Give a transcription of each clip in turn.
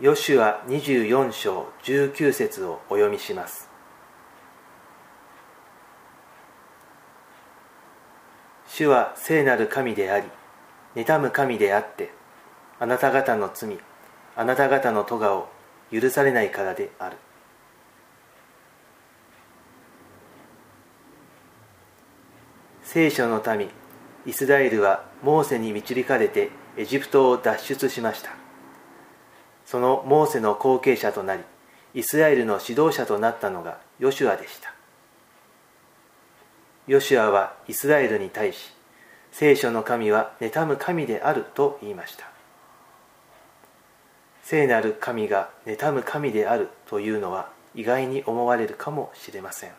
ヨシュア24章19節をお読みします。主は聖なる神であり妬む神であってあなた方の罪あなた方の咎を許されないからである。聖書の民イスラエルはモーセに導かれてエジプトを脱出しました。そのモーセの後継者となりイスラエルの指導者となったのがヨシュアでした。ヨシュアはイスラエルに対し聖書の神は妬む神であると言いました。聖なる神が妬む神であるというのは意外に思われるかもしれません。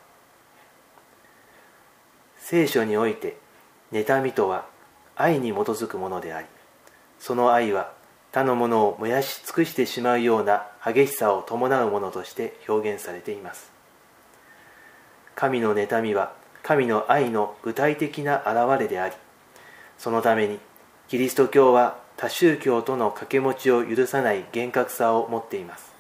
聖書において妬みとは愛に基づくものでありその愛は他のものを燃やし尽くしてしまうような激しさを伴うものとして表現されています。神の妬みは神の愛の具体的な現れでありそのためにキリスト教は他宗教との掛け持ちを許さない厳格さを持っています。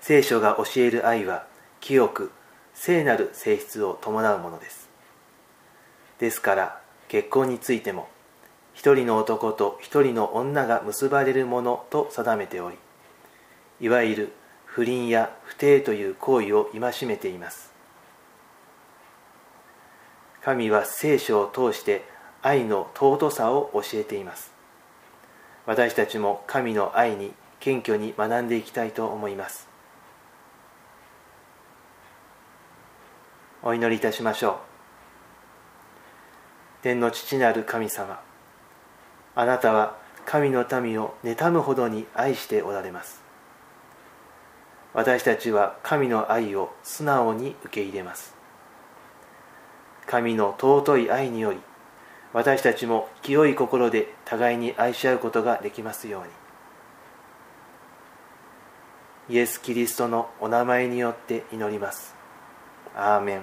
聖書が教える愛は清く聖なる性質を伴うものです。ですから結婚についても一人の男と一人の女が結ばれるものと定めておりいわゆる不倫や不貞という行為を戒めています。神は聖書を通して愛の尊さを教えています。私たちも神の愛に謙虚に学んでいきたいと思います。お祈りいたしましょう。天の父なる神様あなたは神の民を妬むほどに愛しておられます。私たちは神の愛を素直に受け入れます。神の尊い愛により私たちも清い心で互いに愛し合うことができますように。イエス・キリストのお名前によって祈ります。アーメン。